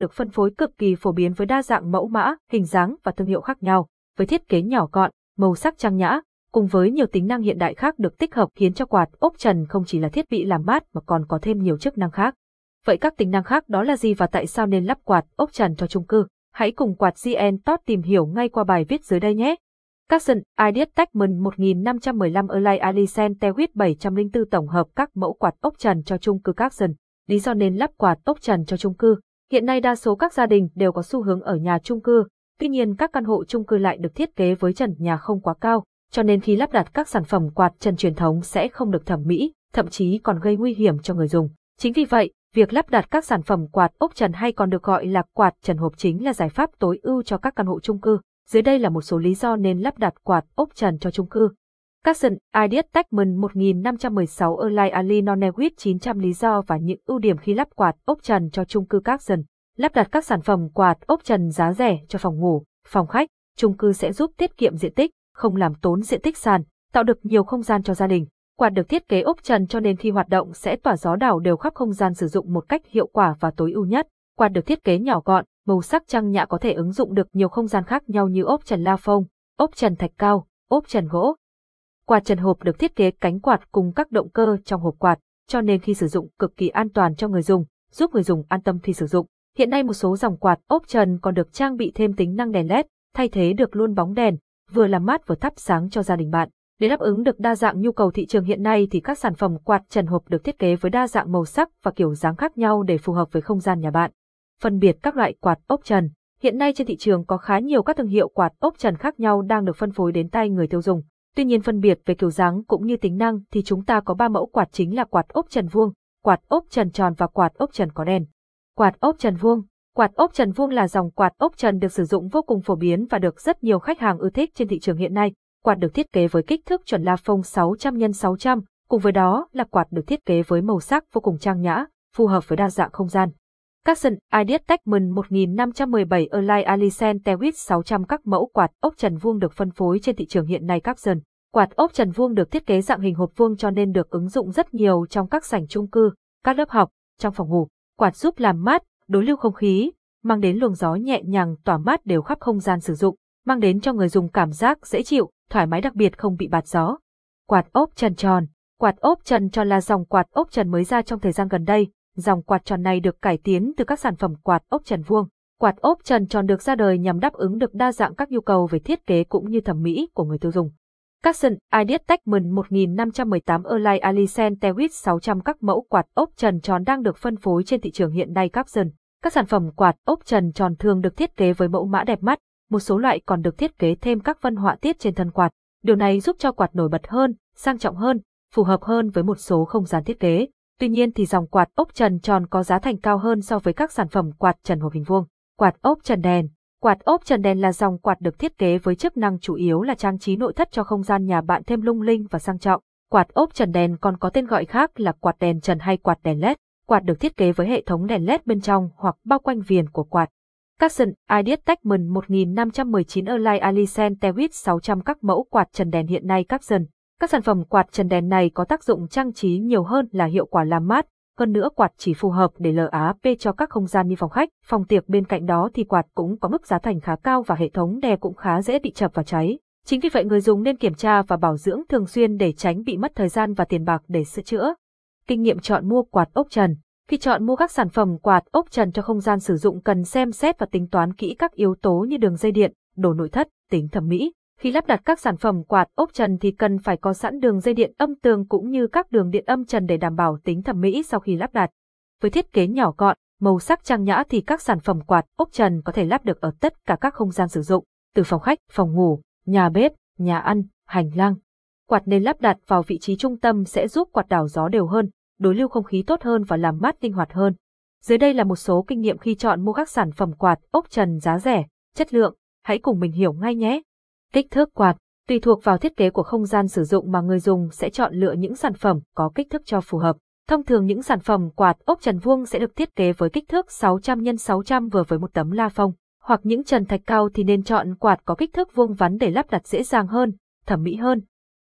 được phân phối cực kỳ phổ biến với đa dạng mẫu mã, hình dáng và thương hiệu khác nhau, với thiết kế nhỏ gọn, màu sắc trang nhã, cùng với nhiều tính năng hiện đại khác được tích hợp khiến cho quạt ốc trần không chỉ là thiết bị làm mát mà còn có thêm nhiều chức năng khác. Vậy các tính năng khác đó là gì và tại sao nên lắp quạt ốc trần cho chung cư? Hãy cùng quạt GN Top tìm hiểu ngay qua bài viết dưới đây nhé. Capson Ideas Techman 1515 Erlai Alisen Tewit 704 tổng hợp các mẫu quạt ốc trần cho chung cư Capson. Lý do nên lắp quạt ốc trần cho chung cư. Hiện nay đa số các gia đình đều có xu hướng ở nhà chung cư, tuy nhiên các căn hộ chung cư lại được thiết kế với trần nhà không quá cao, cho nên khi lắp đặt các sản phẩm quạt trần truyền thống sẽ không được thẩm mỹ, thậm chí còn gây nguy hiểm cho người dùng. Chính vì vậy, việc lắp đặt các sản phẩm quạt ốc trần hay còn được gọi là quạt trần hộp chính là giải pháp tối ưu cho các căn hộ chung cư. Dưới đây là một số lý do nên lắp đặt quạt ốc trần cho chung cư. Capson Ideas Techman 1516 Erlai Ali Nonewit 900 lý do và những ưu điểm khi lắp quạt ốc trần cho chung cư Capson. Lắp đặt các sản phẩm quạt ốc trần giá rẻ cho phòng ngủ, phòng khách, chung cư sẽ giúp tiết kiệm diện tích, không làm tốn diện tích sàn, tạo được nhiều không gian cho gia đình. Quạt được thiết kế ốc trần cho nên khi hoạt động sẽ tỏa gió đảo đều khắp không gian sử dụng một cách hiệu quả và tối ưu nhất. Quạt được thiết kế nhỏ gọn, màu sắc trang nhã có thể ứng dụng được nhiều không gian khác nhau như ốp trần la phông, ốp trần thạch cao, ốp trần gỗ. Quạt trần hộp được thiết kế cánh quạt cùng các động cơ trong hộp quạt, cho nên khi sử dụng cực kỳ an toàn cho người dùng, giúp người dùng an tâm khi sử dụng. Hiện nay một số dòng quạt ốp trần còn được trang bị thêm tính năng đèn LED, thay thế được luôn bóng đèn, vừa làm mát vừa thắp sáng cho gia đình bạn. Để đáp ứng được đa dạng nhu cầu thị trường hiện nay thì các sản phẩm quạt trần hộp được thiết kế với đa dạng màu sắc và kiểu dáng khác nhau để phù hợp với không gian nhà bạn. Phân biệt các loại quạt ốp trần. Hiện nay trên thị trường có khá nhiều các thương hiệu quạt ốp trần khác nhau đang được phân phối đến tay người tiêu dùng. Tuy nhiên phân biệt về kiểu dáng cũng như tính năng thì chúng ta có ba mẫu quạt chính là quạt ốp trần vuông, quạt ốp trần tròn và quạt ốp trần có đèn. Quạt ốp trần vuông Quạt ốp trần vuông là dòng quạt ốp trần được sử dụng vô cùng phổ biến và được rất nhiều khách hàng ưa thích trên thị trường hiện nay. Quạt được thiết kế với kích thước chuẩn la phông 600 x 600, cùng với đó là quạt được thiết kế với màu sắc vô cùng trang nhã, phù hợp với đa dạng không gian. Capson Ideas Techman 1517 Align Alicent Tewit 600 các mẫu quạt ốc trần vuông được phân phối trên thị trường hiện nay Capson. Quạt ốc trần vuông được thiết kế dạng hình hộp vuông cho nên được ứng dụng rất nhiều trong các sảnh chung cư, các lớp học, trong phòng ngủ. Quạt giúp làm mát, đối lưu không khí, mang đến luồng gió nhẹ nhàng tỏa mát đều khắp không gian sử dụng, mang đến cho người dùng cảm giác dễ chịu, thoải mái đặc biệt không bị bạt gió. Quạt ốp trần tròn Quạt ốp trần tròn là dòng quạt ốp trần mới ra trong thời gian gần đây. Dòng quạt tròn này được cải tiến từ các sản phẩm quạt ốp trần vuông. Quạt ốp trần tròn được ra đời nhằm đáp ứng được đa dạng các nhu cầu về thiết kế cũng như thẩm mỹ của người tiêu dùng. Capson Ideas Techman 1518 Erlai Alicent Tewit 600 các mẫu quạt ốp trần tròn đang được phân phối trên thị trường hiện nay Capson. Các sản phẩm quạt ốp trần tròn thường được thiết kế với mẫu mã đẹp mắt, một số loại còn được thiết kế thêm các vân họa tiết trên thân quạt. Điều này giúp cho quạt nổi bật hơn, sang trọng hơn, phù hợp hơn với một số không gian thiết kế. Tuy nhiên thì dòng quạt ốp trần tròn có giá thành cao hơn so với các sản phẩm quạt trần hộp hình vuông. Quạt ốp trần đèn Quạt ốp trần đèn là dòng quạt được thiết kế với chức năng chủ yếu là trang trí nội thất cho không gian nhà bạn thêm lung linh và sang trọng. Quạt ốp trần đèn còn có tên gọi khác là quạt đèn trần hay quạt đèn LED. Quạt được thiết kế với hệ thống đèn LED bên trong hoặc bao quanh viền của quạt. Capson Ideas Techman 1519 Erlai Alicent Tewit 600 các mẫu quạt trần đèn hiện nay Capson. Các sản phẩm quạt trần đèn này có tác dụng trang trí nhiều hơn là hiệu quả làm mát, hơn nữa quạt chỉ phù hợp để LAP cho các không gian như phòng khách, phòng tiệc bên cạnh đó thì quạt cũng có mức giá thành khá cao và hệ thống đè cũng khá dễ bị chập và cháy. Chính vì vậy người dùng nên kiểm tra và bảo dưỡng thường xuyên để tránh bị mất thời gian và tiền bạc để sửa chữa. Kinh nghiệm chọn mua quạt ốc trần Khi chọn mua các sản phẩm quạt ốc trần cho không gian sử dụng cần xem xét và tính toán kỹ các yếu tố như đường dây điện, đồ nội thất, tính thẩm mỹ. Khi lắp đặt các sản phẩm quạt ốc trần thì cần phải có sẵn đường dây điện âm tường cũng như các đường điện âm trần để đảm bảo tính thẩm mỹ sau khi lắp đặt. Với thiết kế nhỏ gọn, màu sắc trang nhã thì các sản phẩm quạt ốc trần có thể lắp được ở tất cả các không gian sử dụng, từ phòng khách, phòng ngủ, nhà bếp, nhà ăn, hành lang. Quạt nên lắp đặt vào vị trí trung tâm sẽ giúp quạt đảo gió đều hơn, đối lưu không khí tốt hơn và làm mát linh hoạt hơn. Dưới đây là một số kinh nghiệm khi chọn mua các sản phẩm quạt ốc trần giá rẻ, chất lượng, hãy cùng mình hiểu ngay nhé. Kích thước quạt, tùy thuộc vào thiết kế của không gian sử dụng mà người dùng sẽ chọn lựa những sản phẩm có kích thước cho phù hợp. Thông thường những sản phẩm quạt ốc trần vuông sẽ được thiết kế với kích thước 600 x 600 vừa với một tấm la phong hoặc những trần thạch cao thì nên chọn quạt có kích thước vuông vắn để lắp đặt dễ dàng hơn, thẩm mỹ hơn.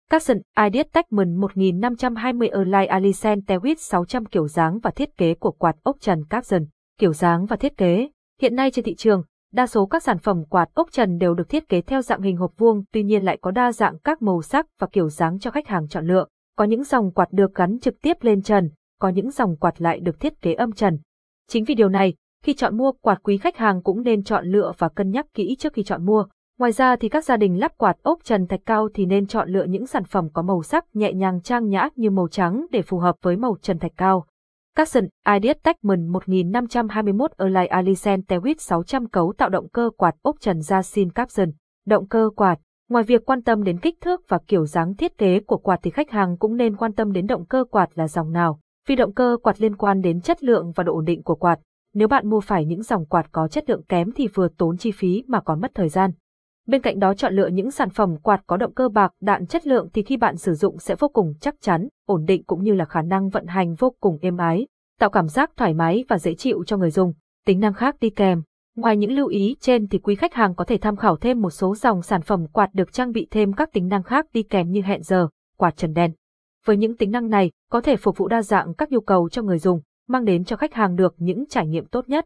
Capson Ideas Techman 1520 Erlai Alicent Tewit 600 kiểu dáng và thiết kế của quạt ốc trần Capson, kiểu dáng và thiết kế Hiện nay trên thị trường, đa số các sản phẩm quạt ốc trần đều được thiết kế theo dạng hình hộp vuông, tuy nhiên lại có đa dạng các màu sắc và kiểu dáng cho khách hàng chọn lựa. Có những dòng quạt được gắn trực tiếp lên trần, có những dòng quạt lại được thiết kế âm trần. Chính vì điều này, khi chọn mua quạt quý khách hàng cũng nên chọn lựa và cân nhắc kỹ trước khi chọn mua. Ngoài ra thì các gia đình lắp quạt ốc trần thạch cao thì nên chọn lựa những sản phẩm có màu sắc nhẹ nhàng trang nhã như màu trắng để phù hợp với màu trần thạch cao. Capson Ideas Techman 1521 Erlai Alicen Tewit 600 cấu tạo động cơ quạt ốp trần Yasin Capson. Động cơ quạt Ngoài việc quan tâm đến kích thước và kiểu dáng thiết kế của quạt thì khách hàng cũng nên quan tâm đến động cơ quạt là dòng nào. Vì động cơ quạt liên quan đến chất lượng và độ ổn định của quạt. Nếu bạn mua phải những dòng quạt có chất lượng kém thì vừa tốn chi phí mà còn mất thời gian. Bên cạnh đó chọn lựa những sản phẩm quạt có động cơ bạc đạn chất lượng thì khi bạn sử dụng sẽ vô cùng chắc chắn, ổn định cũng như là khả năng vận hành vô cùng êm ái, tạo cảm giác thoải mái và dễ chịu cho người dùng. Tính năng khác đi kèm. Ngoài những lưu ý trên thì quý khách hàng có thể tham khảo thêm một số dòng sản phẩm quạt được trang bị thêm các tính năng khác đi kèm như hẹn giờ, quạt trần đèn. Với những tính năng này, có thể phục vụ đa dạng các nhu cầu cho người dùng, mang đến cho khách hàng được những trải nghiệm tốt nhất.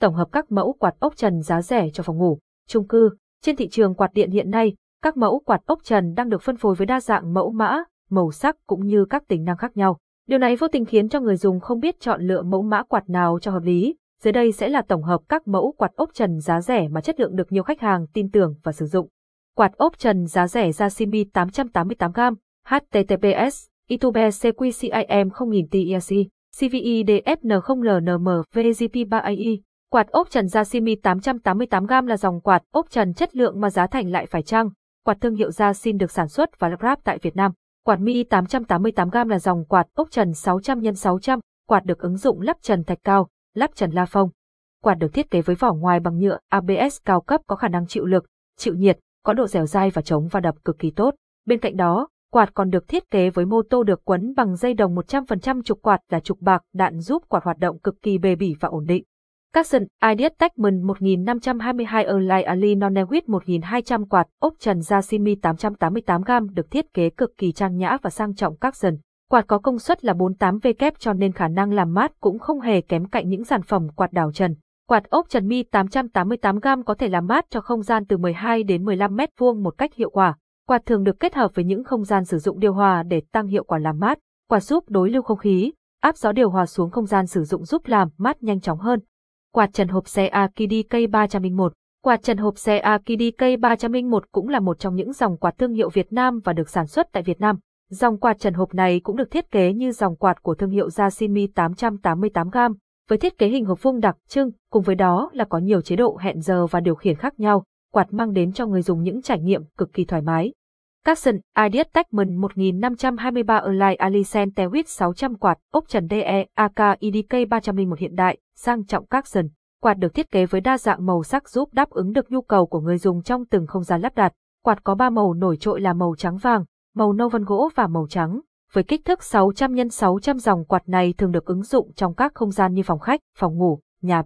Tổng hợp các mẫu quạt ốc trần giá rẻ cho phòng ngủ, chung cư, trên thị trường quạt điện hiện nay, các mẫu quạt ốc trần đang được phân phối với đa dạng mẫu mã, màu sắc cũng như các tính năng khác nhau. Điều này vô tình khiến cho người dùng không biết chọn lựa mẫu mã quạt nào cho hợp lý. Dưới đây sẽ là tổng hợp các mẫu quạt ốc trần giá rẻ mà chất lượng được nhiều khách hàng tin tưởng và sử dụng. Quạt ốc trần giá rẻ Yasimbi 888g, HTTPS, YouTube CQCIM 0000 TIC, CVE DFN 0 LNM, VGP 3AI, Quạt ốp trần Yasimi 888G là dòng quạt ốp trần chất lượng mà giá thành lại phải chăng. Quạt thương hiệu Yasin được sản xuất và lắp ráp tại Việt Nam. Quạt Mi 888G là dòng quạt ốp trần 600 x 600, quạt được ứng dụng lắp trần thạch cao, lắp trần la phong. Quạt được thiết kế với vỏ ngoài bằng nhựa ABS cao cấp có khả năng chịu lực, chịu nhiệt, có độ dẻo dai và chống va đập cực kỳ tốt. Bên cạnh đó, quạt còn được thiết kế với mô tô được quấn bằng dây đồng 100% trục quạt là trục bạc đạn giúp quạt hoạt động cực kỳ bền bỉ và ổn định. Capson Ideas Techman 1522 Erlai Ali Nonewit 1200 quạt ốc trần Yasimi 888g được thiết kế cực kỳ trang nhã và sang trọng Capson. Quạt có công suất là 48W cho nên khả năng làm mát cũng không hề kém cạnh những sản phẩm quạt đảo trần. Quạt ốc trần Mi 888g có thể làm mát cho không gian từ 12 đến 15 mét vuông một cách hiệu quả. Quạt thường được kết hợp với những không gian sử dụng điều hòa để tăng hiệu quả làm mát. Quạt giúp đối lưu không khí, áp gió điều hòa xuống không gian sử dụng giúp làm mát nhanh chóng hơn. Quạt trần hộp xe Akidi K301 Quạt trần hộp xe Akidi K301 cũng là một trong những dòng quạt thương hiệu Việt Nam và được sản xuất tại Việt Nam. Dòng quạt trần hộp này cũng được thiết kế như dòng quạt của thương hiệu Yasimi 888G, với thiết kế hình hộp vuông đặc trưng, cùng với đó là có nhiều chế độ hẹn giờ và điều khiển khác nhau, quạt mang đến cho người dùng những trải nghiệm cực kỳ thoải mái. Capson Ideas Techman 1523 Online Alicent Tewit 600 quạt, ốc trần DE AK IDK 301 hiện đại, sang trọng Capson. Quạt được thiết kế với đa dạng màu sắc giúp đáp ứng được nhu cầu của người dùng trong từng không gian lắp đặt. Quạt có 3 màu nổi trội là màu trắng vàng, màu nâu vân gỗ và màu trắng. Với kích thước 600 x 600 dòng quạt này thường được ứng dụng trong các không gian như phòng khách, phòng ngủ, nhà bếp.